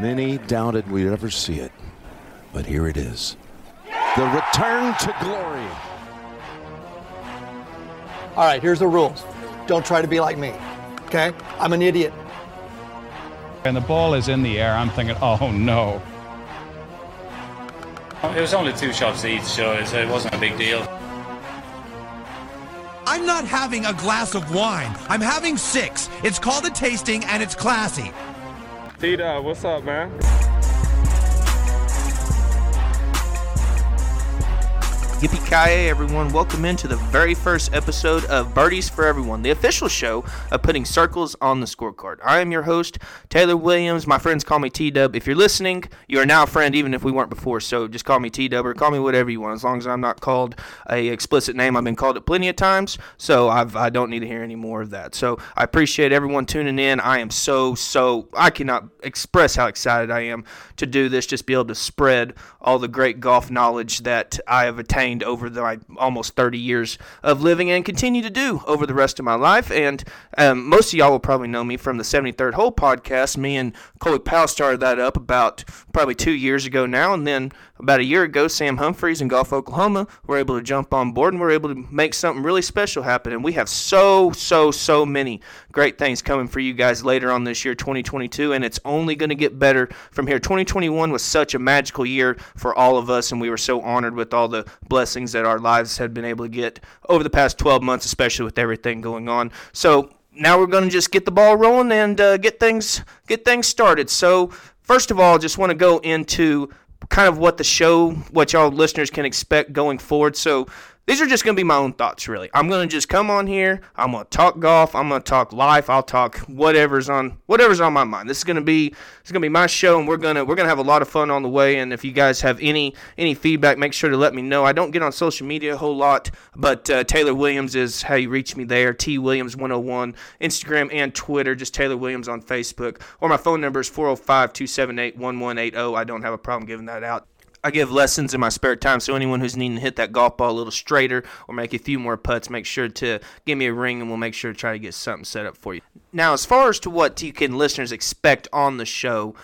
Many doubted we'd ever see it, but here it is. The return to glory. All right, here's the rules. Don't try to be like me. Okay? I'm an idiot. And the ball is in the air. I'm thinking, oh no. It was only two shots each, so it wasn't a big deal. I'm not having a glass of wine. I'm having six. It's called a tasting and it's classy. Tita, what's up, man? Yippee ki everyone. Welcome into the very first episode of Birdies for Everyone, the official show of putting circles on the scorecard. I am your host, Taylor Williams. My friends call me T Dub. If you're listening, you are now a friend, even if we weren't before. So just call me T Dub or call me whatever you want, as long as I'm not called a explicit name. I've been called it plenty of times, so I've, I don't need to hear any more of that. So I appreciate everyone tuning in. I am so, so, I cannot express how excited I am to do this, just be able to spread all the great golf knowledge that I have attained over the like, almost 30 years of living and continue to do over the rest of my life. And um, most of y'all will probably know me from the 73rd Hole podcast. Me and Colby Powell started that up about probably two years ago now. And then about a year ago, Sam Humphreys in Gulf, Oklahoma were able to jump on board and we're able to make something really special happen. And we have so, so, so many great things coming for you guys later on this year, 2022. And it's only going to get better from here. 2021 was such a magical year for all of us, and we were so honored with all the blessings that our lives had been able to get over the past 12 months, especially with everything going on. So now we're going to just get the ball rolling and uh, get things get things started. So first of all, just want to go into kind of what the show, what y'all listeners can expect going forward. So these are just going to be my own thoughts, really. I'm going to just come on here. I'm going to talk golf. I'm going to talk life. I'll talk whatever's on whatever's on my mind. This is going to be it's going to be my show, and we're gonna we're gonna have a lot of fun on the way. And if you guys have any any feedback, make sure to let me know. I don't get on social media a whole lot, but uh, Taylor Williams is how you reach me there. T Williams 101 Instagram and Twitter. Just Taylor Williams on Facebook, or my phone number is 405 278 1180. I don't have a problem giving that out. I give lessons in my spare time, so anyone who's needing to hit that golf ball a little straighter or make a few more putts, make sure to give me a ring and we'll make sure to try to get something set up for you. Now, as far as to what you can listeners expect on the show,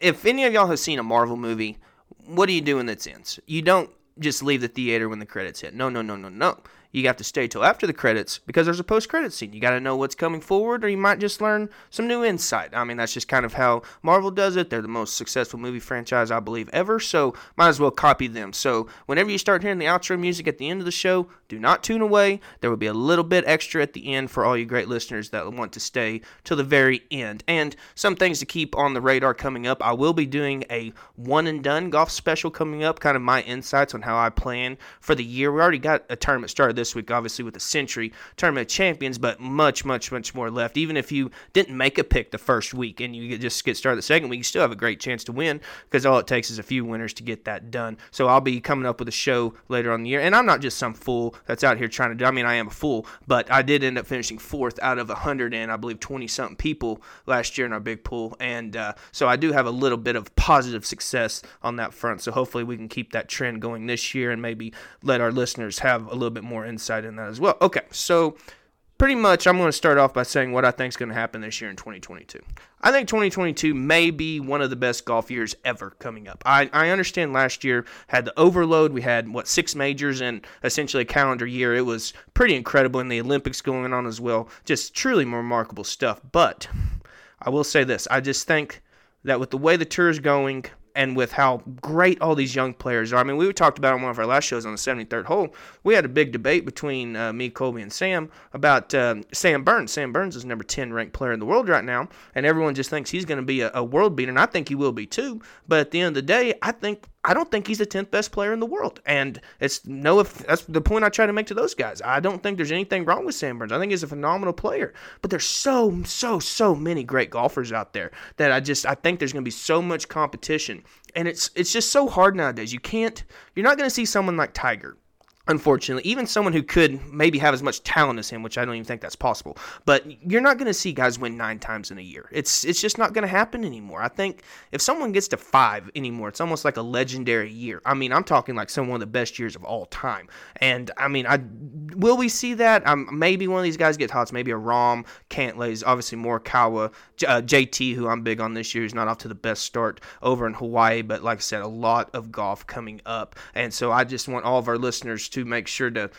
if any of y'all have seen a Marvel movie, what do you do in its ends? You don't just leave the theater when the credits hit. No, no, no, no, no you have to stay till after the credits because there's a post credit scene. You got to know what's coming forward, or you might just learn some new insight. I mean, that's just kind of how Marvel does it. They're the most successful movie franchise, I believe, ever, so might as well copy them. So whenever you start hearing the outro music at the end of the show, do not tune away. There will be a little bit extra at the end for all you great listeners that want to stay till the very end. And some things to keep on the radar coming up. I will be doing a one and done golf special coming up, kind of my insights on how I plan for the year. We already got a tournament started this week, obviously, with the Sentry Tournament Champions, but much, much, much more left. Even if you didn't make a pick the first week and you just get started the second week, you still have a great chance to win because all it takes is a few winners to get that done. So I'll be coming up with a show later on the year. And I'm not just some fool that's out here trying to do I mean, I am a fool, but I did end up finishing fourth out of 100 and I believe 20 something people last year in our big pool. And uh, so I do have a little bit of positive success on that front. So hopefully we can keep that trend going this year and maybe let our listeners have a little bit more insight in that as well. Okay, so pretty much I'm going to start off by saying what I think is going to happen this year in 2022. I think 2022 may be one of the best golf years ever coming up. I, I understand last year had the overload. We had, what, six majors and essentially a calendar year. It was pretty incredible, and the Olympics going on as well. Just truly remarkable stuff. But I will say this I just think that with the way the tour is going, and with how great all these young players are. I mean, we talked about on one of our last shows on the 73rd hole. We had a big debate between uh, me, Colby, and Sam about uh, Sam Burns. Sam Burns is number 10 ranked player in the world right now, and everyone just thinks he's going to be a, a world beater, and I think he will be too. But at the end of the day, I think I don't think he's the 10th best player in the world. And it's no, if that's the point I try to make to those guys. I don't think there's anything wrong with Sam Burns. I think he's a phenomenal player. But there's so, so, so many great golfers out there that I just, I think there's going to be so much competition. And it's, it's just so hard nowadays. You can't, you're not going to see someone like Tiger unfortunately. Even someone who could maybe have as much talent as him, which I don't even think that's possible. But you're not going to see guys win nine times in a year. It's it's just not going to happen anymore. I think if someone gets to five anymore, it's almost like a legendary year. I mean, I'm talking like some one of the best years of all time. And I mean, I will we see that? Um, maybe one of these guys get hot. Maybe a Rahm, Cantlay's, obviously Morikawa, uh, JT, who I'm big on this year, is not off to the best start over in Hawaii. But like I said, a lot of golf coming up, and so I just want all of our listeners to make sure to,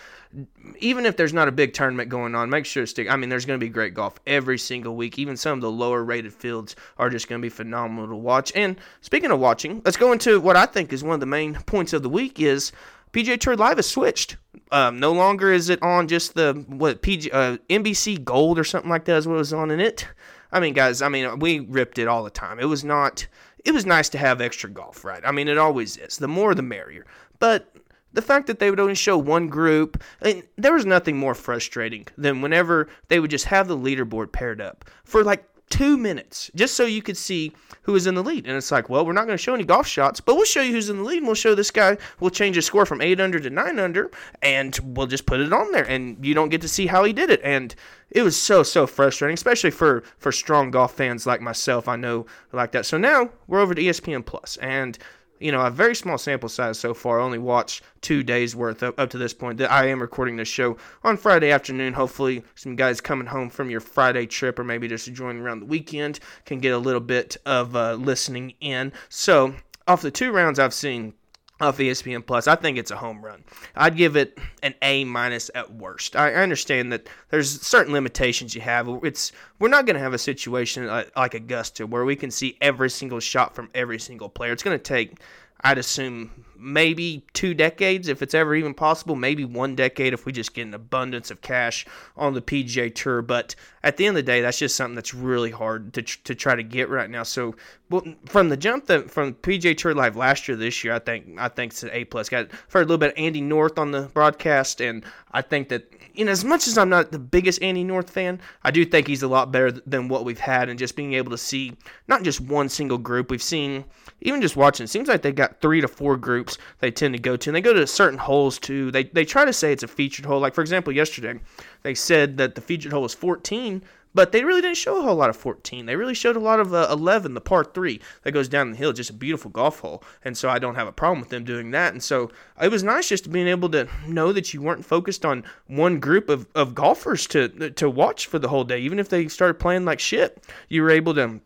even if there's not a big tournament going on, make sure to stick. I mean, there's going to be great golf every single week. Even some of the lower rated fields are just going to be phenomenal to watch. And speaking of watching, let's go into what I think is one of the main points of the week is PGA Tour Live has switched. Um, no longer is it on just the what PG uh, NBC Gold or something like that is what was on in it. I mean, guys, I mean, we ripped it all the time. It was not. It was nice to have extra golf, right? I mean, it always is. The more, the merrier. But the fact that they would only show one group, and there was nothing more frustrating than whenever they would just have the leaderboard paired up for like two minutes just so you could see who was in the lead. And it's like, well, we're not going to show any golf shots, but we'll show you who's in the lead. And we'll show this guy, we'll change his score from 8 under to 9 under, and we'll just put it on there. And you don't get to see how he did it. And it was so, so frustrating, especially for, for strong golf fans like myself. I know like that. So now we're over to ESPN Plus, and you know, a very small sample size so far. I only watched two days worth up, up to this point. That I am recording this show on Friday afternoon. Hopefully, some guys coming home from your Friday trip or maybe just enjoying around the weekend can get a little bit of uh, listening in. So, off the two rounds I've seen, off ESPN Plus. I think it's a home run. I'd give it an A minus at worst. I understand that there's certain limitations you have. It's we're not going to have a situation like, like Augusta where we can see every single shot from every single player. It's going to take I'd assume maybe two decades, if it's ever even possible, maybe one decade if we just get an abundance of cash on the PGA Tour. But at the end of the day, that's just something that's really hard to, to try to get right now. So well, from the jump that from PGA Tour Live last year, this year, I think I think it's an A plus. Got heard a little bit of Andy North on the broadcast, and I think that know as much as I'm not the biggest Andy North fan, I do think he's a lot better than what we've had, and just being able to see not just one single group. We've seen even just watching. It seems like they got three to four groups they tend to go to, and they go to certain holes too. They they try to say it's a featured hole. Like for example, yesterday they said that the featured hole was 14, but they really didn't show a whole lot of 14. They really showed a lot of uh, 11, the par three that goes down the hill, just a beautiful golf hole. And so I don't have a problem with them doing that. And so it was nice just being able to know that you weren't focused on one group of, of golfers to to watch for the whole day, even if they started playing like shit. You were able to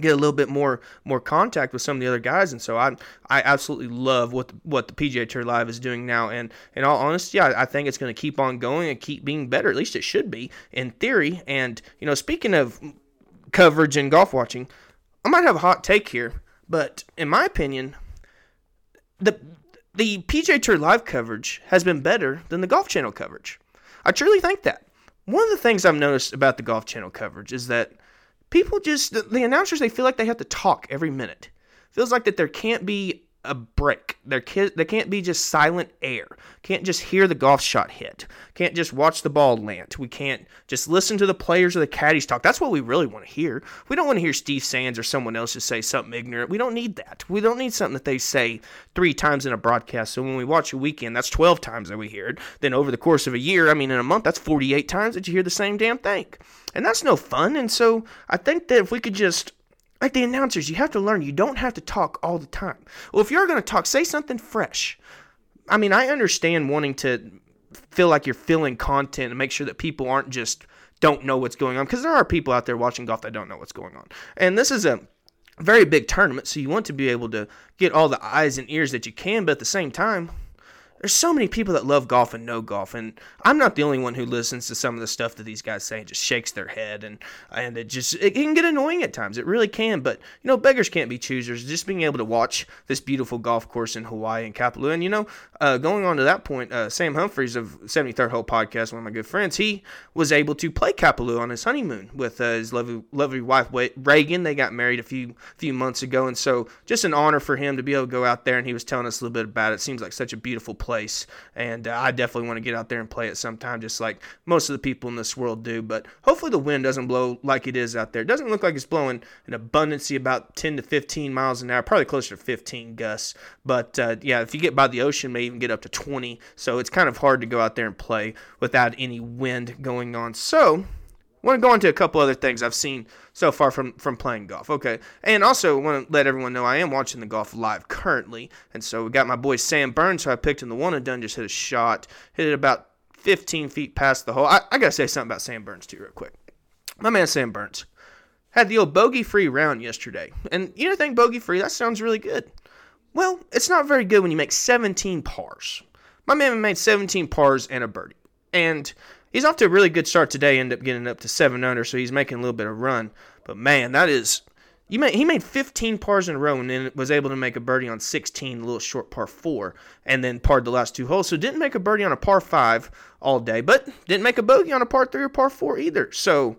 get a little bit more more contact with some of the other guys. And so I I absolutely love what the, what the PGA Tour Live is doing now. And in all honesty I, I think it's going to keep on going and keep being better. At least it should be in theory. And you know speaking of coverage and golf watching I might have a hot take here but in my opinion the the PGA Tour Live coverage has been better than the Golf Channel coverage. I truly think that. One of the things I've noticed about the Golf Channel coverage is that people just the, announcers they feel like they have to talk every minute. Feels like that there can't be a break. There can't be just silent air. Can't just hear the golf shot hit. Can't just watch the ball land. We can't just listen to the players or the caddies talk. That's what we really want to hear. We don't want to hear Steve Sands or someone else just say something ignorant. We don't need that. We don't need something that they say three times in a broadcast. So when we watch a weekend, that's 12 times that we hear it. Then over the course of a year, I mean in a month, that's 48 times that you hear the same damn thing. And that's no fun. And so I think that if we could just like the announcers, you have to learn you don't have to talk all the time. Well, if you're going to talk, say something fresh. I mean, I understand wanting to feel like you're filling content and make sure that people aren't just don't know what's going on because there are people out there watching golf that don't know what's going on. And this is a very big tournament, so you want to be able to get all the eyes and ears that you can, but at the same time, there's so many people that love golf and know golf, and I'm not the only one who listens to some of the stuff that these guys say and just shakes their head, and and it just it can get annoying at times. It really can, but you know beggars can't be choosers. Just being able to watch this beautiful golf course in Hawaii and Kapalua, and you know, uh, going on to that point, uh, Sam Humphreys of 73rd Hole Podcast, one of my good friends, he was able to play Kapalua on his honeymoon with uh, his lovely lovely wife Reagan. They got married a few few months ago, and so just an honor for him to be able to go out there, and he was telling us a little bit about it. it seems like such a beautiful place place, and uh, I definitely want to get out there and play it sometime, just like most of the people in this world do. But hopefully the wind doesn't blow like it is out there. It doesn't look like it's blowing an abundance about 10 to 15 miles an hour, probably closer to 15 gusts. But uh, yeah, if you get by the ocean, may even get up to 20. So it's kind of hard to go out there and play without any wind going on. So I want to go into a couple other things I've seen so far from from playing golf. Okay, and also want to let everyone know I am watching the golf live currently, and so we got my boy Sam Burns, who I picked in the one and done, just hit a shot, hit it about 15 feet past the hole. I, I gotta say something about Sam Burns too, real quick. My man Sam Burns had the old bogey free round yesterday, and you know think bogey free that sounds really good. Well, it's not very good when you make 17 pars. My man made 17 pars and a birdie, and He's off to a really good start today. Ended up getting up to seven under, so he's making a little bit of run. But man, that is you made he made 15 pars in a row and then was able to make a birdie on 16, a little short par four, and then parred the last two holes. So didn't make a birdie on a par five all day, but didn't make a bogey on a par three or par four either. So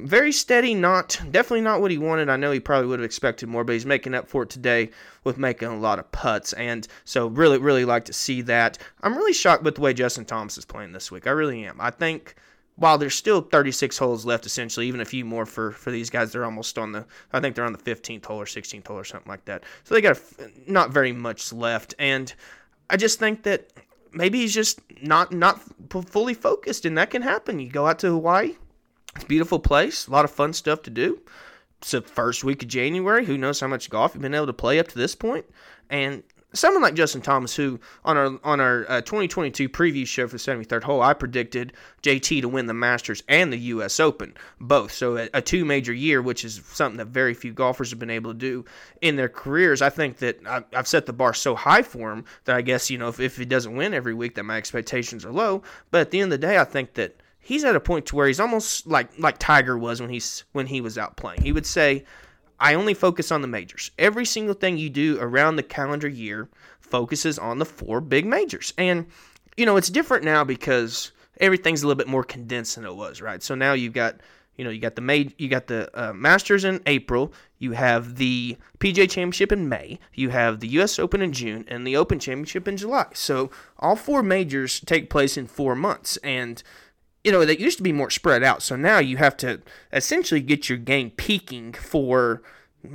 very steady, not definitely not what he wanted. I know he probably would have expected more, but he's making up for it today with making a lot of putts. And so really, really like to see that. I'm really shocked with the way Justin Thomas is playing this week. I really am. I think while there's still 36 holes left, essentially, even a few more for, for these guys, they're almost on the, I think they're on the 15th hole or 16th hole or something like that. So they got a, not very much left. And I just think that maybe he's just not not fully focused, and that can happen. You go out to Hawaii, beautiful place, a lot of fun stuff to do. It's the first week of January. Who knows how much golf you've been able to play up to this point? And someone like Justin Thomas, who on our on our uh, 2022 preview show for the 73rd hole, I predicted JT to win the Masters and the U.S. Open both. So a, a, two major year, which is something that very few golfers have been able to do in their careers. I think that I, have set the bar so high for him that I guess you know if, if he doesn't win every week, that my expectations are low. But at the end of the day, I think that he's at a point to where he's almost like like Tiger was when he's when he was out playing. He would say, "I only focus on the majors. Every single thing you do around the calendar year focuses on the four big majors." And you know, it's different now because everything's a little bit more condensed than it was, right? So now you've got you know you got the made you got the uh, Masters in April, you have the PGA Championship in May, you have the U.S. Open in June, and the Open Championship in July. So all four majors take place in four months, and you know, that used to be more spread out. So now you have to essentially get your game peaking for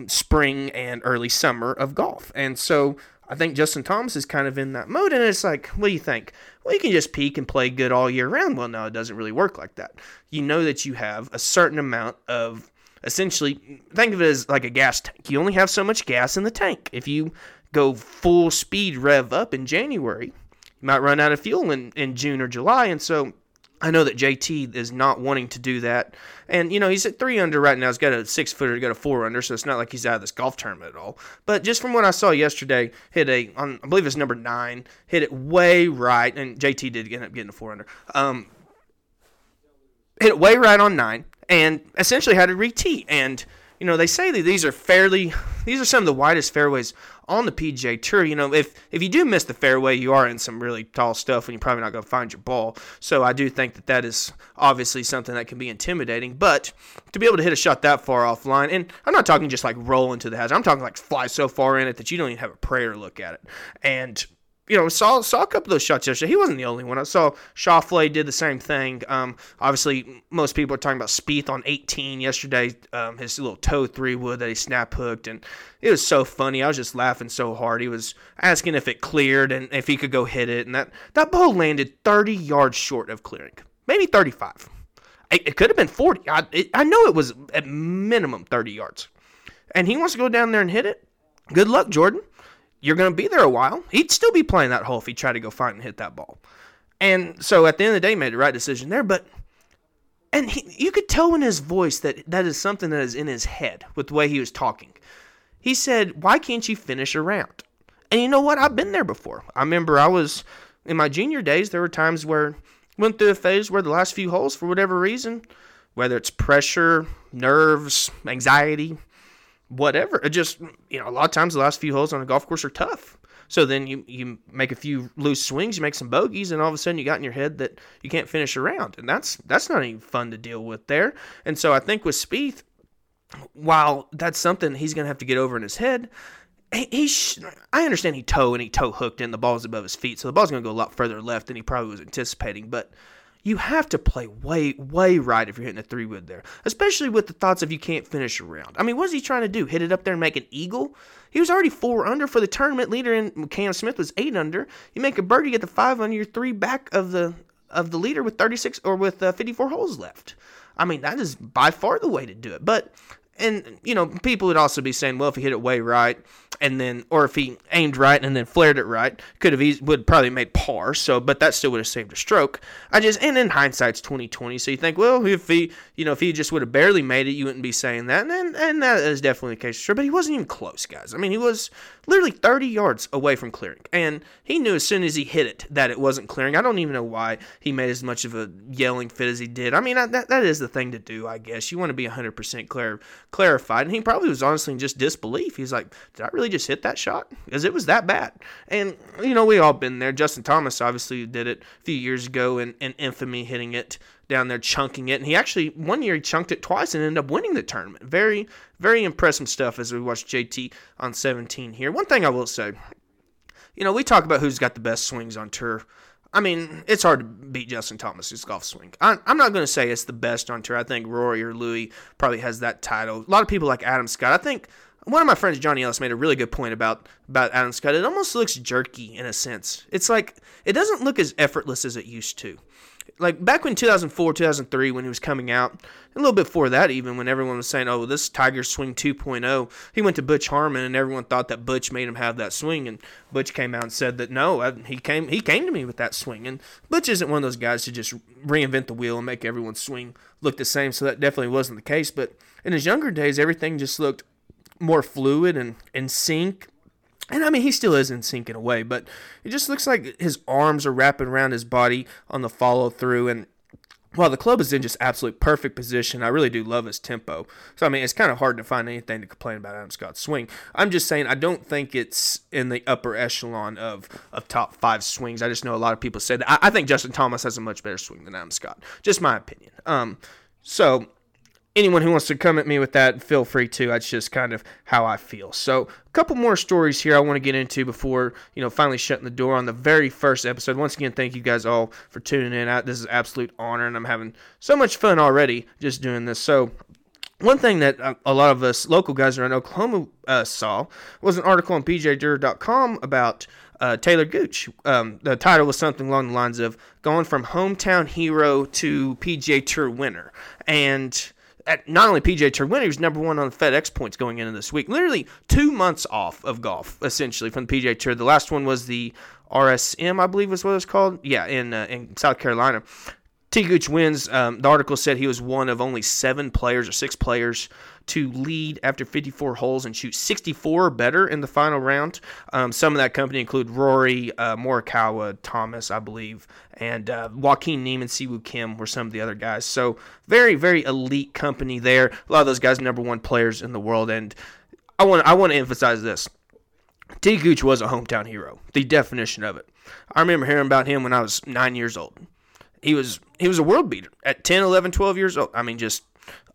spring and early summer of golf. And so I think Justin Thomas is kind of in that mode. And it's like, what do you think? Well, you can just peak and play good all year round. Well, no, it doesn't really work like that. You know that you have a certain amount of essentially, think of it as like a gas tank. You only have so much gas in the tank. If you go full speed rev up in January, you might run out of fuel in, in June or July. And so I know that JT is not wanting to do that. And, you know, he's at three under right now. He's got a six footer, he's got a four under, so it's not like he's out of this golf tournament at all. But just from what I saw yesterday, hit a, on, I believe it's number nine, hit it way right. And JT did end up getting a four under. Um, hit it way right on nine and essentially had a re tee. And, you know, they say that these are fairly, these are some of the widest fairways on the PGA Tour, you know, if if you do miss the fairway, you are in some really tall stuff, and you're probably not going to find your ball. So I do think that that is obviously something that can be intimidating. But to be able to hit a shot that far offline, and I'm not talking just like roll into the hazard. I'm talking like fly so far in it that you don't even have a prayer look at it. And you know, saw saw a couple of those shots yesterday. He wasn't the only one. I saw Schauffele did the same thing. Um, obviously, most people are talking about Spieth on 18 yesterday. Um, his little toe three wood that he snap hooked, and it was so funny. I was just laughing so hard. He was asking if it cleared and if he could go hit it, and that that ball landed 30 yards short of clearing, maybe 35. It, it could have been 40. I it, I know it was at minimum 30 yards, and he wants to go down there and hit it. Good luck, Jordan you're going to be there a while. He'd still be playing that hole if he tried to go find and hit that ball. And so at the end of the day, made the right decision there. But and he, you could tell in his voice that that is something that is in his head with the way he was talking. He said, "Why can't you finish a round?" And you know what? I've been there before. I remember I was in my junior days. There were times where went through a phase where the last few holes, for whatever reason, whether it's pressure, nerves, anxiety, whatever. It just you know, a lot of times the last few holes on a golf course are tough. So then you you make a few loose swings, you make some bogeys, and all of a sudden you got in your head that you can't finish a round, and that's that's not even fun to deal with there. And so I think with Spieth, while that's something he's gonna have to get over in his head, he, he sh- I understand he toe and he toe hooked and the ball's above his feet, so the ball's going to go a lot further left than he probably was anticipating. But you have to play way, way right if you're hitting a three wood there, especially with the thoughts of you can't finish around. I mean, what is he trying to do? Hit it up there and make an eagle? He was already four under for the tournament leader, and Cam Smith was eight under. You make a birdie, get the five under, you're three back of the of the leader with 36 or with uh, 54 holes left. I mean, that is by far the way to do it. But and you know, people would also be saying, well, if he hit it way right, and then, or if he aimed right and then flared it right, could have would probably made par. So, but that still would have saved a stroke. I just, and in hindsight's twenty twenty. So you think, well, if he, you know, if he just would have barely made it, you wouldn't be saying that. And and, and that is definitely the case. Sure, but he wasn't even close, guys. I mean, he was literally thirty yards away from clearing, and he knew as soon as he hit it that it wasn't clearing. I don't even know why he made as much of a yelling fit as he did. I mean, I, that that is the thing to do, I guess. You want to be hundred percent clear clarified, and he probably was honestly in just disbelief. He's like, did I really just hit that shot? Because it was that bad. And, you know, we all been there. Justin Thomas obviously did it a few years ago in, in infamy, hitting it down there, chunking it. And he actually, one year, he chunked it twice and ended up winning the tournament. Very, very impressive stuff as we watch JT on 17 here. One thing I will say, you know, we talk about who's got the best swings on tour. I mean, it's hard to beat Justin Thomas's golf swing. I, am not going to say it's the best on tour. I think Rory or Louis probably has that title. A lot of people like Adam Scott. I think one of my friends, Johnny Ellis, made a really good point about about Adam Scott. It almost looks jerky in a sense. It's like it doesn't look as effortless as it used to. Like back when 2004, 2003, when he was coming out, a little bit before that, even when everyone was saying, "Oh, this Tiger Swing 2.0," he went to Butch Harmon, and everyone thought that Butch made him have that swing, and Butch came out and said that no, I, he came he came to me with that swing, and Butch isn't one of those guys to just reinvent the wheel and make everyone's swing look the same. So that definitely wasn't the case. But in his younger days, everything just looked more fluid and in sync. And I mean, he still isn't sinking away, but it just looks like his arms are wrapping around his body on the follow through. And while the club is in just absolute perfect position, I really do love his tempo. So, I mean, it's kind of hard to find anything to complain about Adam Scott's swing. I'm just saying, I don't think it's in the upper echelon of, of top five swings. I just know a lot of people say that. I, I think Justin Thomas has a much better swing than Adam Scott. Just my opinion. Um, so anyone who wants to come at me with that, feel free to. That's just kind of how I feel. So, a couple more stories here I want to get into before, you know, finally shutting the door on the very first episode. Once again, thank you guys all for tuning in. This is an absolute honor, and I'm having so much fun already just doing this. So, one thing that a lot of us local guys around Oklahoma uh, saw was an article on PGAtour.com about uh, Talor Gooch. Um, the title was something along the lines of going from hometown hero to PGA Tour winner. And at not only PGA Tour winner, he was number one on the FedEx points going into this week. Literally two months off of golf, essentially from the PGA Tour. The last one was the RSM, I believe was what it was called. Yeah, in uh, in South Carolina. T. Gooch wins. Um, the article said he was one of only seven players or six players to lead after 54 holes and shoot 64 or better in the final round. Um, some of that company include Rory, uh, Morikawa, Thomas, I believe, and uh, Joaquin Niemann, Siwoo Kim were some of the other guys. So very, very elite company there. A lot of those guys number one players in the world. And I want I want to emphasize this. T. Gooch was a hometown hero, the definition of it. I remember hearing about him when I was nine years old. He was he was a world beater at 10, 11, 12 years old. I mean, just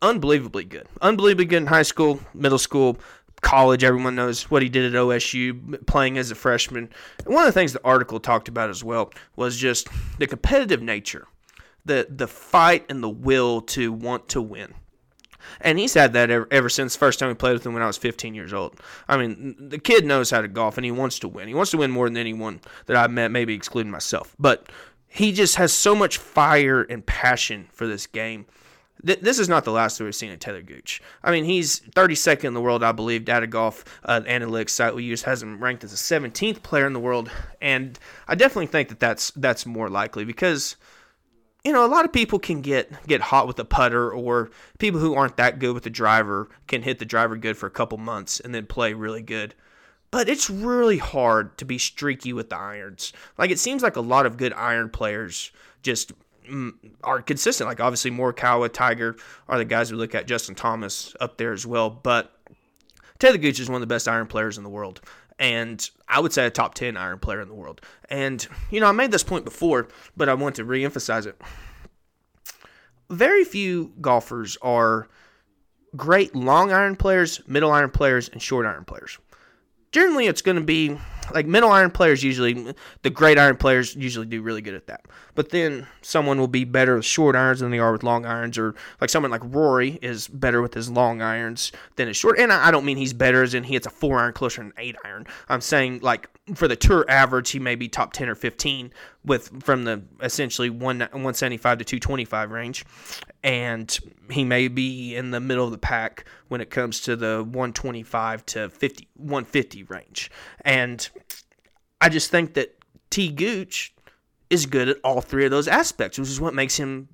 unbelievably good. Unbelievably good in high school, middle school, college. Everyone knows what he did at OSU, playing as a freshman. And one of the things the article talked about as well was just the competitive nature, the the fight and the will to want to win. And he's had that ever, ever since first time we played with him when I was 15 years old. I mean, the kid knows how to golf and he wants to win. He wants to win more than anyone that I've met, maybe excluding myself. But he just has so much fire and passion for this game th- this is not the last that we've seen of Talor Gooch. I mean, he's 32nd in the world, I believe. Data Golf uh, analytics site we use has him ranked as the 17th player in the world, and I definitely think that that's that's more likely because you know, a lot of people can get get hot with a putter, or people who aren't that good with the driver can hit the driver good for a couple months and then play really good. But it's really hard to be streaky with the irons. Like it seems like a lot of good iron players just Mm, are consistent. Like obviously Morikawa, Tiger are the guys we look at. Justin Thomas up there as well. But Talor Gooch is one of the best iron players in the world. And I would say a top 10 iron player in the world. And, you know, I made this point before, but I want to reemphasize it. Very few golfers are great long iron players, middle iron players, and short iron players. Generally it's going to be like middle iron players usually the great iron players usually do really good at that. But then someone will be better with short irons than they are with long irons or like someone like rory is better with his long irons than his short and i don't mean he's better as in he hits a four iron closer than an eight iron. I'm saying like for the tour average he may be top 10 or 15 with from the essentially 1 175 to 225 range. And he may be in the middle of the pack when it comes to the 125 to 50 150 range. And i just think that t gooch is good at all three of those aspects which is what makes him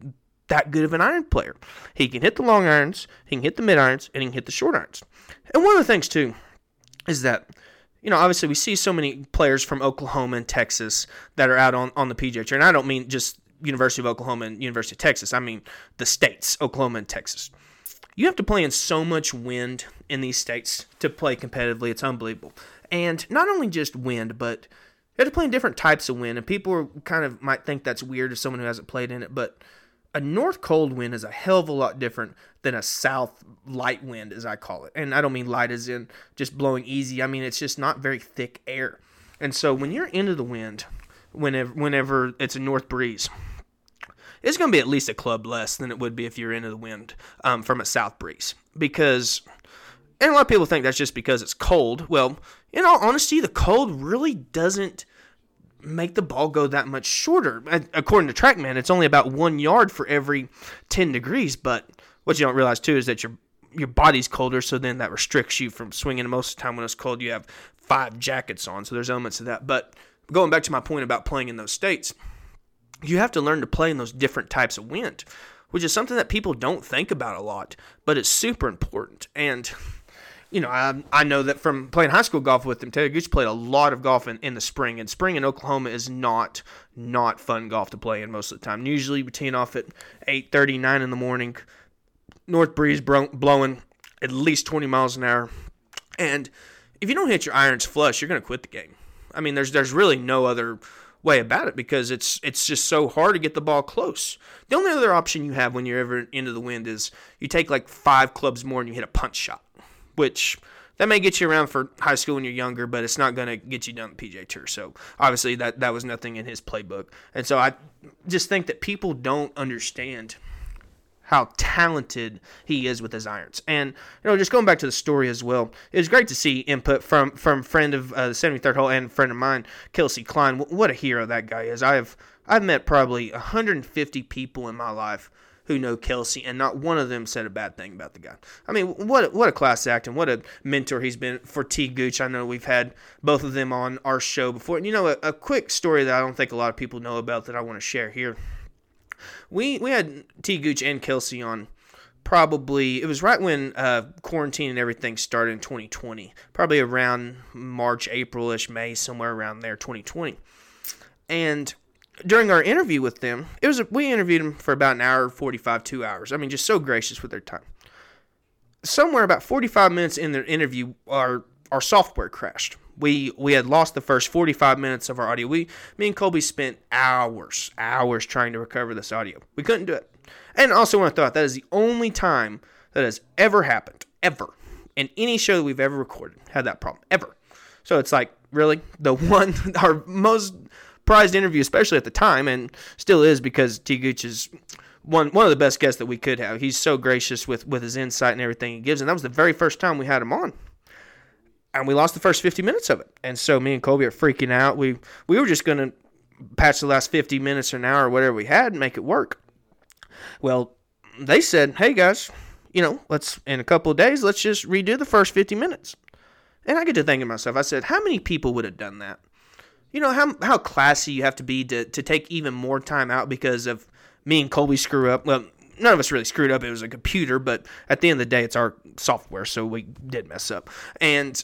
that good of an iron player he can hit the long irons he can hit the mid irons and he can hit the short irons and one of the things too is that you know, obviously we see so many players from Oklahoma and Texas that are out on, on the PGA Tour. And I don't mean just University of Oklahoma and University of Texas. I mean the states, Oklahoma and Texas. You have to play in so much wind in these states to play competitively. It's unbelievable. And not only just wind, but you have to play in different types of wind. And people kind of might think that's weird as someone who hasn't played in it, but a north cold wind is a hell of a lot different than a south light wind, as I call it. And I don't mean light as in just blowing easy. I mean it's just not very thick air. And so when you're into the wind, whenever whenever it's a north breeze, it's going to be at least a club less than it would be if you're into the wind um, from a south breeze. Because, and a lot of people think that's just because it's cold. Well, in all honesty, the cold really doesn't make the ball go that much shorter. According to TrackMan, it's only about one yard for every 10 degrees. But what you don't realize too is that your your body's colder, so then that restricts you from swinging. most of the time when it's cold, you have five jackets on, so there's elements of that. But going back to my point about playing in those states, you have to learn to play in those different types of wind, which is something that people don't think about a lot, but it's super important. And you know, I, I know that from playing high school golf with him, Talor Gooch played a lot of golf in, in the spring, and spring in Oklahoma is not not fun golf to play in most of the time. Usually, we teeing off at 8:30, 9 in the morning, north breeze blowing at least 20 miles an hour, and if you don't hit your irons flush, you're going to quit the game. I mean, there's there's really no other way about it because it's it's just so hard to get the ball close. The only other option you have when you're ever into the wind is you take like five clubs more and you hit a punch shot, which that may get you around for high school when you're younger, but it's not going to get you done the PGA Tour. So obviously that that was nothing in his playbook, and so I just think that people don't understand how talented he is with his irons. And you know, just going back to the story as well, it was great to see input from from friend of uh, the 73rd hole and friend of mine, Kelsey Klein. What a hero that guy is. I've I've met probably 150 people in my life who know Kelsey, and not one of them said a bad thing about the guy. I mean, what what a class act and what a mentor he's been for T. Gooch. I know we've had both of them on our show before. And you know, a, a quick story that I don't think a lot of people know about that I want to share here we we had T Gooch and Kelsey on probably it was right when uh, quarantine and everything started in 2020 probably around march april-ish may somewhere around there 2020 and during our interview with them it was we interviewed them for about an hour 45 two hours i mean just so gracious with their time somewhere about 45 minutes in their interview our our software crashed we we had lost the first 45 minutes of our audio. We me and Colby spent hours, hours trying to recover this audio. We couldn't do it. And also want to throw out that is the only time that has ever happened, ever, in any show that we've ever recorded, had that problem. Ever. So it's like, really? The one our most prized interview, especially at the time, and still is because T Gooch is one one of the best guests that we could have. He's so gracious with with his insight and everything he gives, and that was the very first time we had him on and we lost the first 50 minutes of it. And so me and Colby are freaking out. We we were just going to patch the last 50 minutes or an hour or whatever we had and make it work. Well, they said, "Hey guys, you know, let's in a couple of days, let's just redo the first 50 minutes." And I get to thinking to myself, I said, "How many people would have done that?" You know how how classy you have to be to to take even more time out because of me and Colby screw up. Well, none of us really screwed up. It was a computer, but at the end of the day, it's our software, so we did mess up. And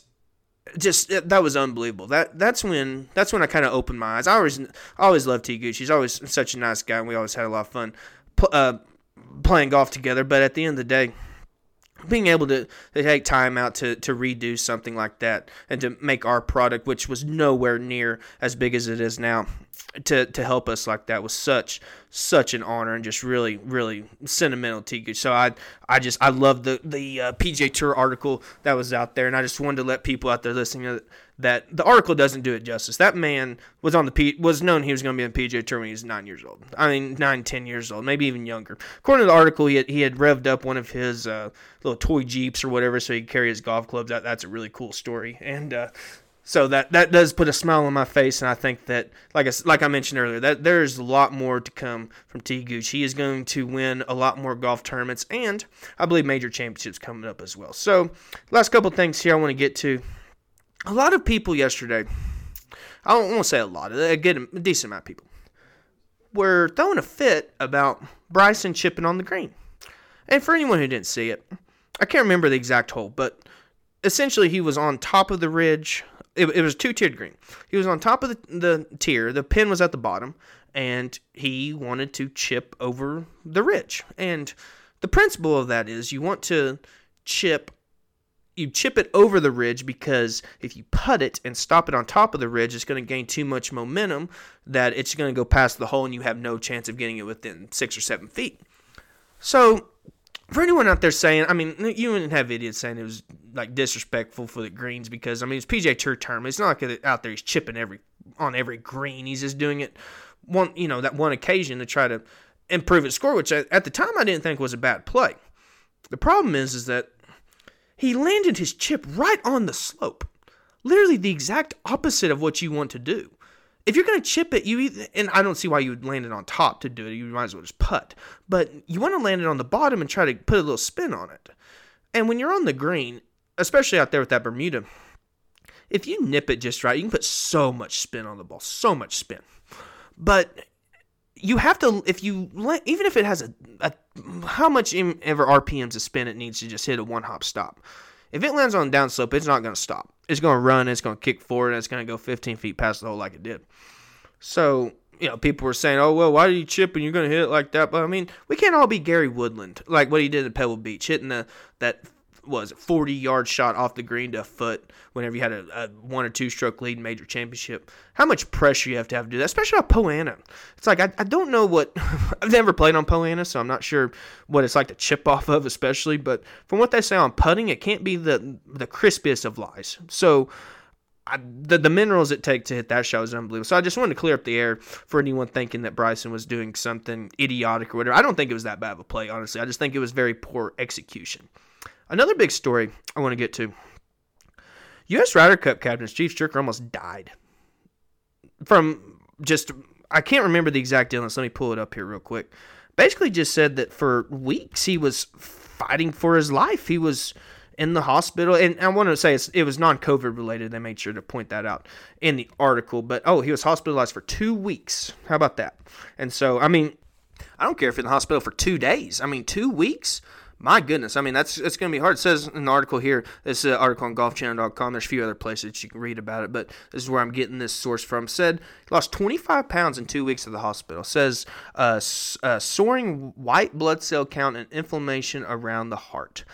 just that was unbelievable. That that's when that's when I kind of opened my eyes. I always always loved T Gooch. He's always such a nice guy, and we always had a lot of fun uh, playing golf together. But at the end of the day, being able to, to take time out to, to redo something like that and to make our product, which was nowhere near as big as it is now, to, to help us like that was such such an honor and just really really sentimental to you. So I I just I love the the uh, PGA Tour article that was out there, and I just wanted to let people out there listening that the article doesn't do it justice. That man was on the P, was known he was going to be on the PGA Tour when he was nine years old. I mean, nine, ten years old, maybe even younger. According to the article, he had, he had revved up one of his uh, little toy jeeps or whatever, so he could carry his golf clubs. That that's a really cool story, and uh, so that that does put a smile on my face. And I think that, like I like I mentioned earlier, that there's a lot more to come from T. Gooch. He is going to win a lot more golf tournaments, and I believe major championships coming up as well. So, last couple things here I want to get to a lot of people yesterday, I don't want to say a lot, a, good, a decent amount of people, were throwing a fit about Bryson chipping on the green. And for anyone who didn't see it, I can't remember the exact hole, but essentially he was on top of the ridge. It, it was two tiered green. He was on top of the, the tier. The pin was at the bottom, and he wanted to chip over the ridge. And the principle of that is you want to chip you chip it over the ridge because if you put it and stop it on top of the ridge, it's going to gain too much momentum that it's going to go past the hole and you have no chance of getting it within six or seven feet. So, for anyone out there saying, I mean, you wouldn't have idiots saying it was like disrespectful for the greens because I mean it's PGA Tour term. It's not like out there he's chipping every on every green. He's just doing it one, you know, that one occasion to try to improve his score, which at the time I didn't think was a bad play. The problem is, is that he landed his chip right on the slope. Literally the exact opposite of what you want to do. If you're going to chip it, you either, and I don't see why you would land it on top to do it. You might as well just putt. But you want to land it on the bottom and try to put a little spin on it. And when you're on the green, especially out there with that Bermuda, if you nip it just right, you can put so much spin on the ball, so much spin. But you have to if you even if it has a, a how much ever RPMs of spin it needs to just hit a one hop stop. If it lands on downslope, it's not going to stop. It's going to run. It's going to kick forward. And it's going to go 15 feet past the hole like it did. So you know, people were saying, "Oh well, why are you chipping? You're going to hit it like that." But I mean, we can't all be Gary Woodland, like what he did at Pebble Beach, hitting the that was 40 yard shot off the green to a foot whenever you had a, a, one or two stroke lead in major championship. How much pressure you have to have to do that, especially on Poa annua. It's like I, I don't know what I've never played on Poa annua, so I'm not sure what it's like to chip off of, especially. But from what they say on putting, it can't be the the crispiest of lies. So. I, the the minerals it take to hit that shot is unbelievable. So I just wanted to clear up the air for anyone thinking that Bryson was doing something idiotic or whatever. I don't think it was that bad of a play, honestly. I just think it was very poor execution. Another big story I want to get to. U.S. Ryder Cup captains Steve Stricker almost died from just I can't remember the exact illness. Let me pull it up here real quick. Basically, just said that for weeks he was fighting for his life. He was in the hospital, and I want to say it was non-COVID related. They made sure to point that out in the article. But oh, he was hospitalized for two weeks. How about that? And so, I mean, I don't care if you're in the hospital for two days. I mean, two weeks my goodness, I mean that's it's going to be hard. It says an article here, this is an article on golfchannel.com. There's a few other places you can read about it, but this is where I'm getting this source from. Said lost 25 pounds in two weeks at the hospital. Says uh, uh, soaring white blood cell count and inflammation around the heart.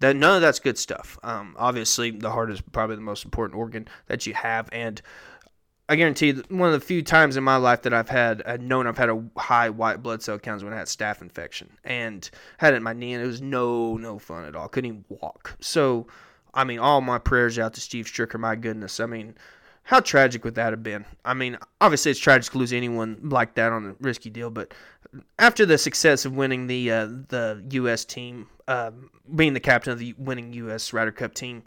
That none of that's good stuff. Um, obviously, the heart is probably the most important organ that you have, and I guarantee you, one of the few times in my life that I've had I've known I've had a high white blood cell count when I had staph infection and had it in my knee, and it was no no fun at all. Couldn't even walk. So, I mean, all my prayers out to Steve Stricker. My goodness, I mean, how tragic would that have been? I mean, obviously it's tragic to lose anyone like that on a risky deal, but after the success of winning the uh, the U.S. team, uh, being the captain of the winning U.S. Ryder Cup team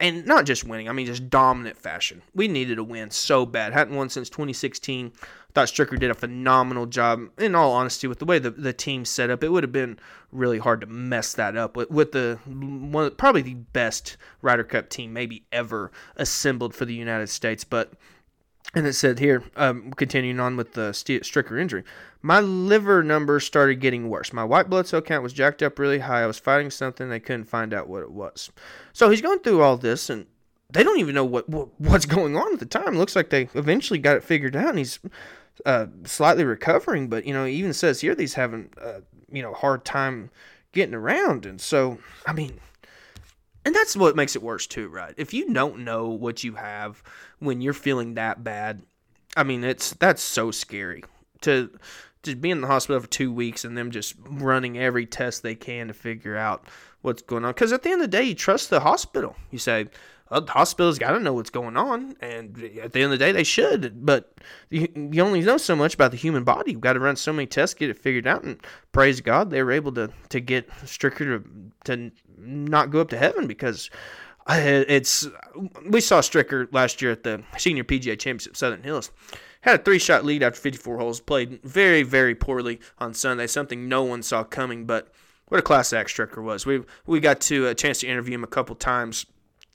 and not just winning, I mean just dominant fashion. We needed a win so bad. Hadn't won since 2016. Thought Stricker did a phenomenal job. In all honesty, with the way the, the team set up, it would have been really hard to mess that up with, with the one probably the best Ryder Cup team maybe ever assembled for the United States. But and it said here, um, continuing on with the Stricker injury, my liver numbers started getting worse. My white blood cell count was jacked up really high. I was fighting something. They couldn't find out what it was. So he's going through all this, and they don't even know what, what what's going on at the time. Looks like they eventually got it figured out, and he's uh, slightly recovering. But you know, he even says here that he's having uh, you know hard time getting around. And so, I mean, and that's what makes it worse too, right? If you don't know what you have when you're feeling that bad, I mean, it's that's so scary to to be in the hospital for two weeks and them just running every test they can to figure out what's going on. Because at the end of the day, you trust the hospital. You say, hospital's got to know what's going on, and at the end of the day, they should. But you, you only know so much about the human body. You've got to run so many tests, get it figured out, and praise God, they were able to to get Stricker to to not go up to heaven because uh, it's we saw Stricker last year at the Senior PGA Championship Southern Hills. Had a three shot lead after 54 holes. Played very, very poorly on Sunday, something no one saw coming. But what a class act Stricker was. We we got to a chance to interview him a couple times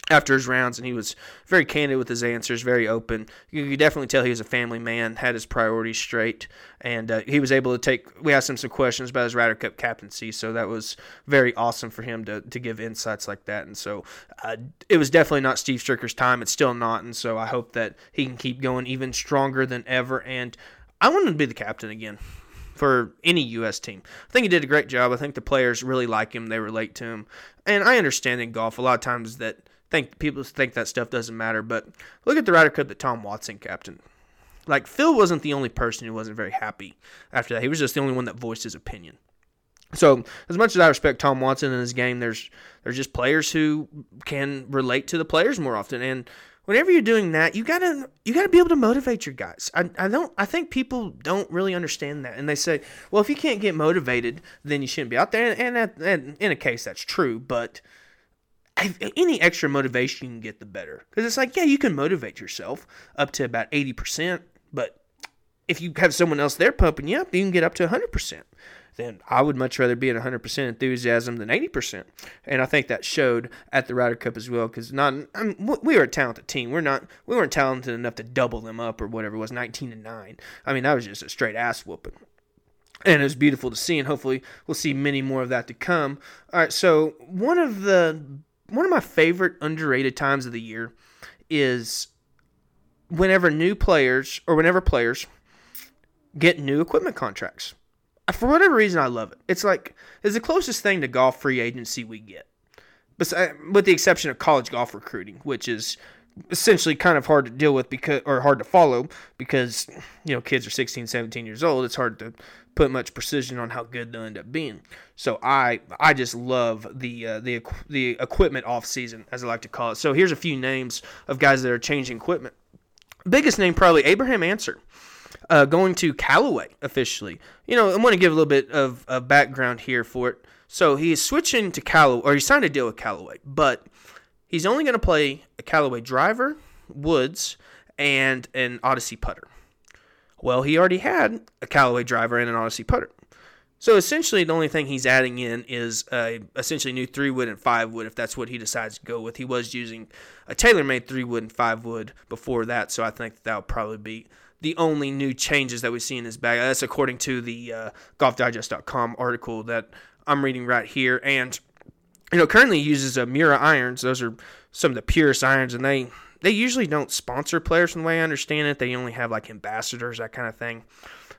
after his rounds, and he was very candid with his answers, very open. You could definitely tell he was a family man, had his priorities straight, and uh, he was able to take. We asked him some questions about his Ryder Cup captaincy, so that was very awesome for him to, to give insights like that. And so uh, it was definitely not Steve Stricker's time. It's still not, and so I hope that he can keep going even stronger than ever. And I want him to be the captain again for any U.S. team. I think he did a great job. I think the players really like him. They relate to him. And I understand in golf a lot of times that think people think that stuff doesn't matter, but look at the Ryder Cup that Tom Watson captain. Like Phil wasn't the only person who wasn't very happy after that. He was just the only one that voiced his opinion. So as much as I respect Tom Watson and his game, there's there's just players who can relate to the players more often. And whenever you're doing that, you gotta you gotta be able to motivate your guys. I, I don't I think people don't really understand that, and they say, well, if you can't get motivated, then you shouldn't be out there. And, and, and in a case, that's true, but any extra motivation you can get, the better. Because it's like, yeah, you can motivate yourself up to about 80%, but if you have someone else there pumping you up, you can get up to 100%. Then I would much rather be at 100% enthusiasm than 80%. And I think that showed at the Ryder Cup as well because not um, I mean, we were a talented team. We're not we weren't talented enough to double them up or whatever it was 19 and 9. I mean, that was just a straight ass whooping and it was beautiful to see and hopefully we'll see many more of that to come all right so one of the one of my favorite underrated times of the year is whenever new players or whenever players get new equipment contracts. For whatever reason, I love it. It's like it's the closest thing to golf free agency we get, but with the exception of college golf recruiting, which is essentially kind of hard to deal with because or hard to follow because you know kids are 16 17 years old it's hard to put much precision on how good they'll end up being. So I I just love the uh, the the equipment off season as I like to call it. So here's a few names of guys that are changing equipment. Biggest name probably Abraham Ancer. Uh, going to Callaway officially. You know, I want to give a little bit of, of background here for it. So he's switching to Callaway, or he signed a deal with Callaway, but he's only going to play a Callaway driver, woods, and an Odyssey putter. Well, he already had a Callaway driver and an Odyssey putter. So essentially, the only thing he's adding in is a essentially new three wood and five wood, if that's what he decides to go with. He was using a TaylorMade three wood and five wood before that, so I think that will probably be the only new changes that we see in his bag. That's according to the uh, GolfDigest.com article that I'm reading right here. And you know, currently uses a Miura irons. Those are some of the purest irons, and they they usually don't sponsor players from the way I understand it. They only have like ambassadors, that kind of thing.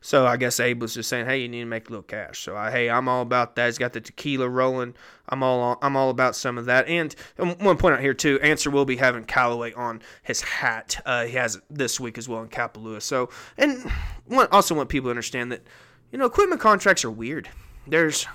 So I guess Abe was just saying, "Hey, you need to make a little cash." So I, hey, I'm all about that. He's got the tequila rolling. I'm all I'm all about some of that. And one point out here too, Ancer will be having Callaway on his hat. Uh, he has it this week as well in Kapalua. So and also want people to understand that you know equipment contracts are weird. There's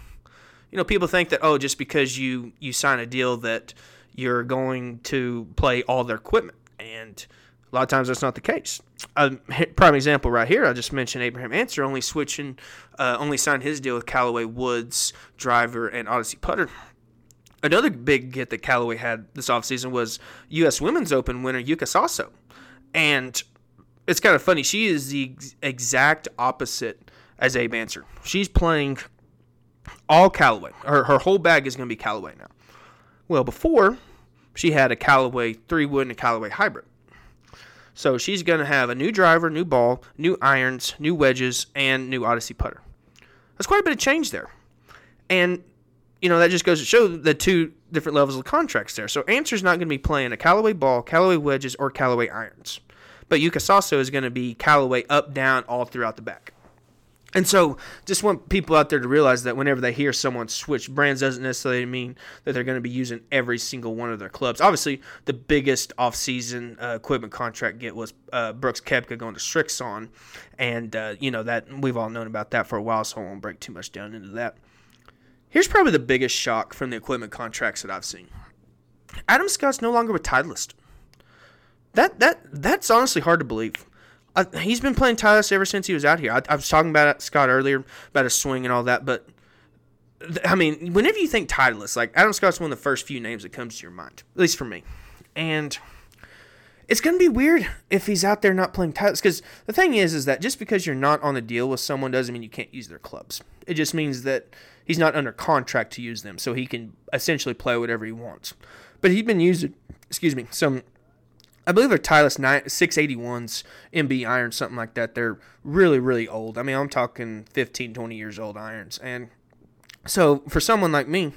you know people think that oh just because you you sign a deal that you're going to play all their equipment and a lot of times that's not the case. A prime example right here, I just mentioned Abraham Ancer only switching, uh, only signed his deal with Callaway Woods driver and Odyssey putter. Another big get that Callaway had this offseason was U.S. Women's Open winner Yuka Saso. And it's kind of funny. She is the exact opposite as Abe Ancer. She's playing all Callaway. Her, her whole bag is going to be Callaway now. Well, before she had a Callaway three wood and a Callaway hybrid. So she's going to have a new driver, new ball, new irons, new wedges, and new Odyssey putter. That's quite a bit of change there. And, you know, that just goes to show the two different levels of contracts there. So Ancer's not going to be playing a Callaway ball, Callaway wedges, or Callaway irons. But Yuka Saso is going to be Callaway up, down, all throughout the back. And so, just want people out there to realize that whenever they hear someone switch brands, doesn't necessarily mean that they're going to be using every single one of their clubs. Obviously, the biggest off-season uh, equipment contract get was uh, Brooks Koepka going to Srixon, and uh, you know that we've all known about that for a while, so I won't break too much down into that. Here's probably the biggest shock from the equipment contracts that I've seen. Adam Scott's no longer with Titleist. That that that's honestly hard to believe. Uh, he's been playing Titleist ever since he was out here. I, I was talking about Scott earlier about his swing and all that, but th- I mean, whenever you think Titleist, like Adam Scott's one of the first few names that comes to your mind, at least for me. And it's going to be weird if he's out there not playing Titleist. Because the thing is, is that just because you're not on a deal with someone doesn't mean you can't use their clubs. It just means that he's not under contract to use them, so he can essentially play whatever he wants. But he's been using, excuse me, some I believe they're Titleist 681s MB irons, something like that. They're really, really old. I mean, I'm talking 15, 20 years old irons. And so for someone like me,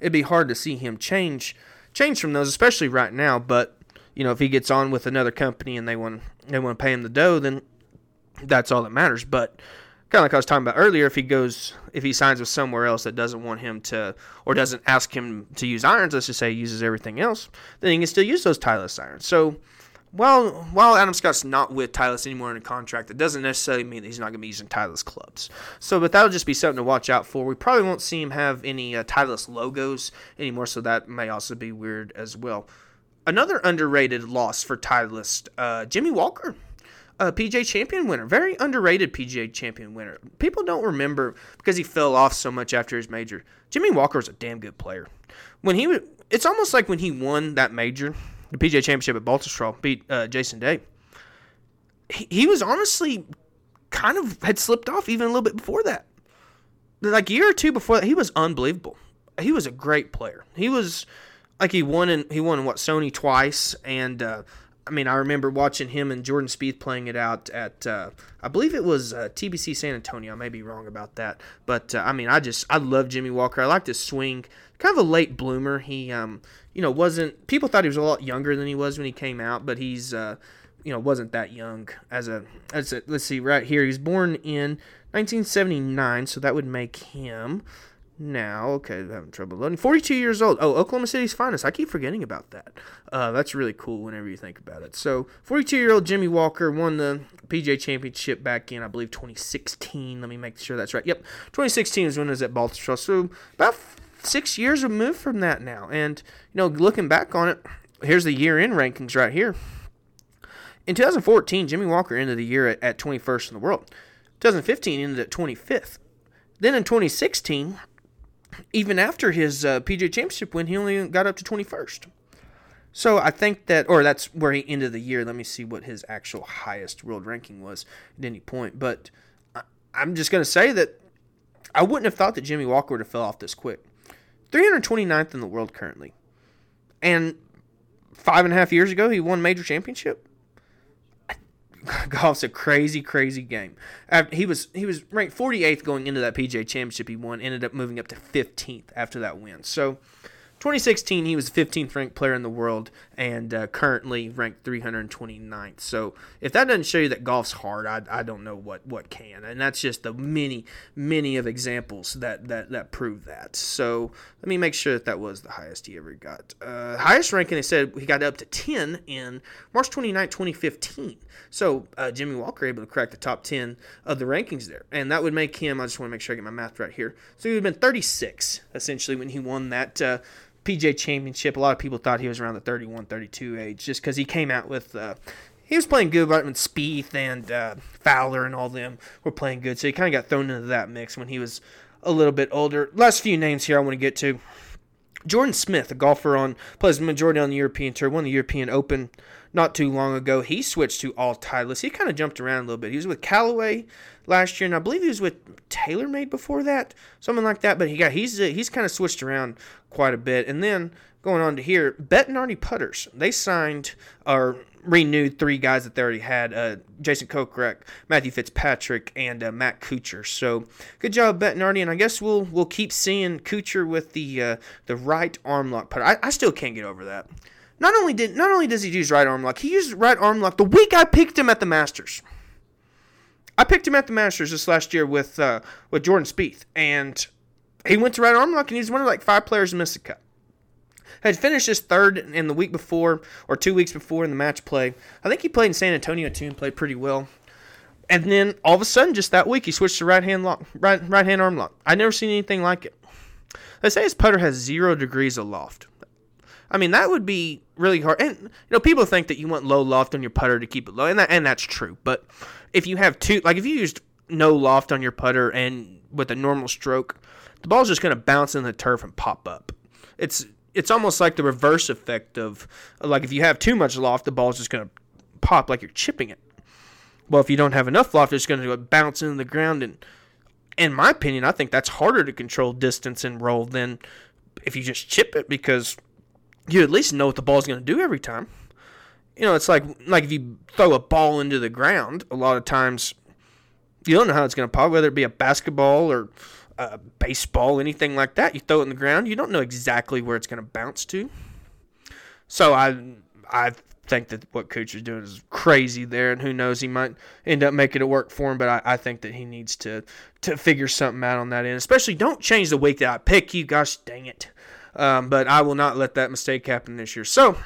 it'd be hard to see him change change from those, especially right now. But, you know, if he gets on with another company and they want they want to pay him the dough, then that's all that matters. But kind of like I was talking about earlier, if he goes, if he signs with somewhere else that doesn't want him to, or doesn't ask him to use irons, let's just say he uses everything else, then he can still use those Titleist irons. So while while Adam Scott's not with Titleist anymore in a contract, that doesn't necessarily mean that he's not going to be using Titleist clubs. So, but that'll just be something to watch out for. We probably won't see him have any uh, logos anymore, so that may also be weird as well. Another underrated loss for Titleist, uh, Jimmy Walker a PGA Champion winner, very underrated PGA Champion winner. People don't remember because he fell off so much after his major. Jimmy Walker was a damn good player. When he, was, it's almost like when he won that major, the PGA Championship at Baltusrol, beat uh, Jason Day. He, he was honestly kind of had slipped off even a little bit before that. Like a year or two before that, he was unbelievable. He was a great player. He was like he won in he won what Sony twice and. Uh, I mean, I remember watching him and Jordan Spieth playing it out at, uh, I believe it was uh, TPC San Antonio. I may be wrong about that, but uh, I mean, I just I love Jimmy Walker. I like his swing. Kind of a late bloomer. He, um, you know, wasn't. People thought he was a lot younger than he was when he came out, but he's, uh, you know, wasn't that young as a as a. Let's see, right here, he's born in 1979, so that would make him now. Okay, I'm having trouble loading. 42 years old. Oh, Oklahoma City's finest. I keep forgetting about that. Uh, that's really cool whenever you think about it. So, 42 year old Jimmy Walker won the PGA Championship back in, I believe, 2016. Let me make sure that's right. Yep, 2016 is when it was at Baltusrol. So, about six years removed from that now. And, you know, looking back on it, here's the year end rankings right here. In 2014, Jimmy Walker ended the year at, at 21st in the world. 2015 ended at 25th. Then in 2016, even after his uh, PGA Championship win, he only got up to 21st. So I think that, or that's where he ended the year. Let me see what his actual highest world ranking was at any point. But I, I'm just going to say that I wouldn't have thought that Jimmy Walker would have fell off this quick. 329th in the world currently. And five and a half years ago, he won major championship. golf's a crazy, crazy game. He was he was ranked 48th going into that PGA Championship he won. Ended up moving up to 15th after that win. So 2016, he was 15th ranked player in the world and uh, currently ranked 329th. So if that doesn't show you that golf's hard, I, I don't know what, what can. And that's just the many, many of examples that, that, that prove that. So let me make sure that that was the highest he ever got. Uh, highest ranking, they said he got up to 10 in March 29, 2015. So uh, Jimmy Walker able to crack the top 10 of the rankings there. And that would make him, I just want to make sure I get my math right here. So he would have been 36, essentially, when he won that PGA Championship. A lot of people thought he was around the 31, 32 age just because he came out with. Uh, he was playing good, but when Spieth and uh, Fowler and all them were playing good, so he kind of got thrown into that mix when he was a little bit older. Last few names here I want to get to. Jordan Smith, a golfer on plays majority on the European Tour, won the European Open not too long ago. He switched to all Titleist. He kind of jumped around a little bit. He was with Callaway last year, and I believe he was with TaylorMade before that, something like that. But he got he's uh, he's kind of switched around quite a bit. And then going on to here, Bettinardi Putters. They signed or renewed three guys that they already had: uh, Jason Kokrak, Matthew Fitzpatrick, and uh, Matt Kuchar. So good job, Bettinardi. And I guess we'll we'll keep seeing Kuchar with the uh, the right arm lock putter. I, I still can't get over that. Not only did not only does he use right arm lock, he used right arm lock the week I picked him at the Masters. I picked him at the Masters this last year with uh, with Jordan Spieth, and he went to right arm lock, and he's one of like five players to miss the cut. Had finished his third in the week before, or two weeks before in the match play. I think he played in San Antonio too and played pretty well. And then all of a sudden, just that week, he switched to right hand lock, right right hand arm lock. I never seen anything like it. They say his putter has zero degrees of loft. I mean, that would be really hard. And you know, people think that you want low loft on your putter to keep it low, and that and that's true. But if you have two, like if you used no loft on your putter and with a normal stroke, the ball's just going to bounce in the turf and pop up. It's it's almost like the reverse effect of like if you have too much loft, the ball's just going to pop like you're chipping it. Well, if you don't have enough loft, it's going to bounce into the ground. And in my opinion, I think that's harder to control distance and roll than if you just chip it because you at least know what the ball's going to do every time. You know, it's like like if you throw a ball into the ground, a lot of times you don't know how it's going to pop, whether it be a basketball or a baseball, anything like that. You throw it in the ground, you don't know exactly where it's going to bounce to. So I I think that what Kuch is doing is crazy there, and who knows, he might end up making it work for him. But I, I think that he needs to to figure something out on that end. Especially, don't change the week that I pick you. Gosh dang it! Um, but I will not let that mistake happen this year. So,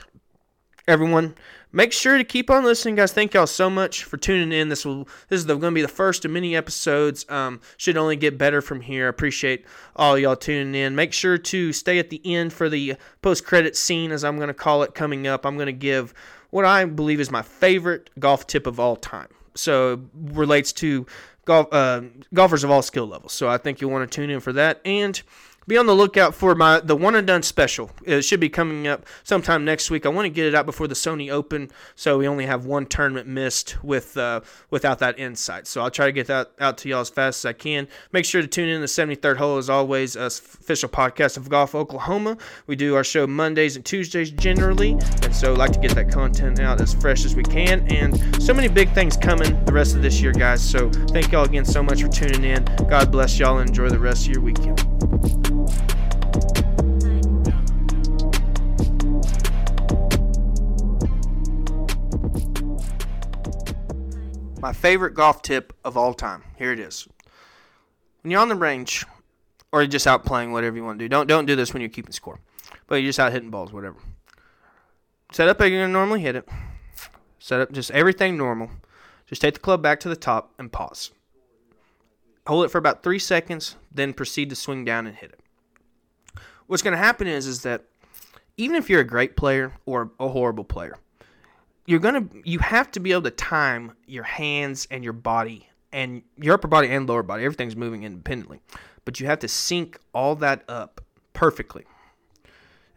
everyone, make sure to keep on listening, guys. Thank y'all so much for tuning in. This will this is going to be the first of many episodes. Um, should only get better from here. Appreciate all y'all tuning in. Make sure to stay at the end for the post credit scene, as I'm going to call it, coming up. I'm going to give what I believe is my favorite golf tip of all time. So relates to golf uh, golfers of all skill levels. So I think you'll want to tune in for that and be on the lookout for my the one and done special. It should be coming up sometime next week. I want to get it out before the Sony Open, so we only have one tournament missed with uh, without that insight. So I'll try to get that out to y'all as fast as I can. Make sure to tune in the 73rd hole as always, official podcast of Golf Oklahoma. We do our show Mondays and Tuesdays generally, and so like to get that content out as fresh as we can. And so many big things coming the rest of this year, guys. So thank y'all again so much for tuning in. God bless y'all and enjoy the rest of your weekend. My favorite golf tip of all time. Here it is. When you're on the range, or you're just out playing, whatever you want to do. Don't don't do this when you're keeping score, but you're just out hitting balls, whatever. Set up how you're gonna normally hit it. Set up just everything normal. Just take the club back to the top and pause. Hold it for about three seconds, then proceed to swing down and hit it. What's gonna happen is is that even if you're a great player or a horrible player, you're gonna you have to be able to time your hands and your body and your upper body and lower body. Everything's moving independently. But you have to sync all that up perfectly.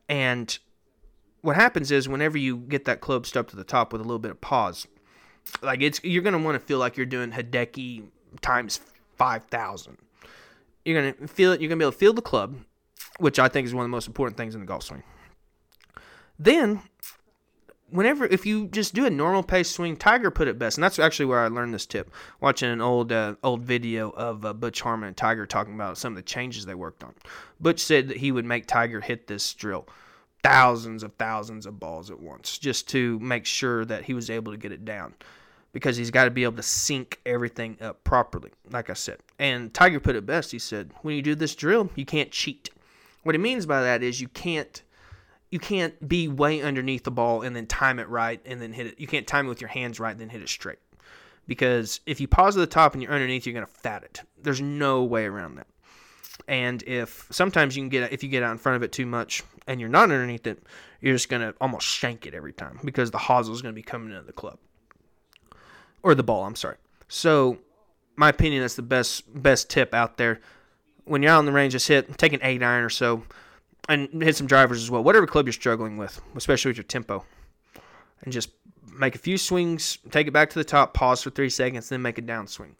And what happens is whenever you get that club stuck to the top with a little bit of pause like it's you're gonna want to feel like you're doing hideki times 5000 you're gonna feel it you're gonna be able to feel the club which i think is one of the most important things in the golf swing. Then whenever if you just do a normal pace swing, Tiger put it best, and that's actually where I learned this tip. Watching an old uh, old video of uh, Butch Harmon and Tiger talking about some of the changes they worked on. Butch said that he would make Tiger hit this drill thousands of thousands of balls at once just to make sure that he was able to get it down because he's got to be able to sync everything up properly like i said and tiger put it best he said when you do this drill you can't cheat what he means by that is you can't you can't be way underneath the ball and then time it right and then hit it. You can't time it with your hands right and then hit it straight. Because if you pause at the top and you're underneath, you're going to fat it. There's no way around that. And if sometimes you can get if you get out in front of it too much and you're not underneath it, you're just going to almost shank it every time because the hosel is going to be coming into the club or the ball. I'm sorry. So, my opinion, that's the best best tip out there. When you're out on the range, just hit take an eight iron or so and hit some drivers as well. Whatever club you're struggling with, especially with your tempo, and just make a few swings, take it back to the top, pause for three seconds, then make a downswing.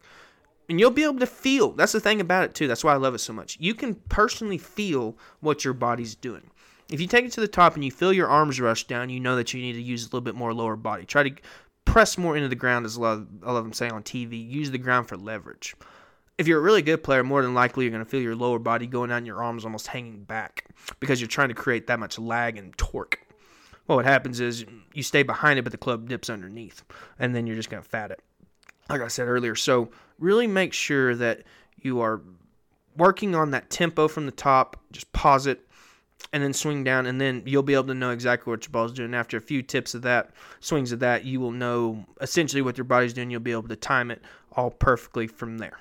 And you'll be able to feel. That's the thing about it too. That's why I love it so much. You can personally feel what your body's doing. If you take it to the top and you feel your arms rush down, you know that you need to use a little bit more lower body. Try to press more into the ground, as a lot of, a lot of them say on TV. Use the ground for leverage if you're a really good player, more than likely you're going to feel your lower body going down, your arms almost hanging back because you're trying to create that much lag and torque. Well, what happens is you stay behind it, but the club dips underneath, and then you're just going to fat it. like I said earlier. So really make sure that you are working on that tempo from the top. Just pause it and then swing down, and then you'll be able to know exactly what your ball's doing. After a few tips of that, swings of that, you will know essentially what your body's doing. You'll be able to time it all perfectly from there.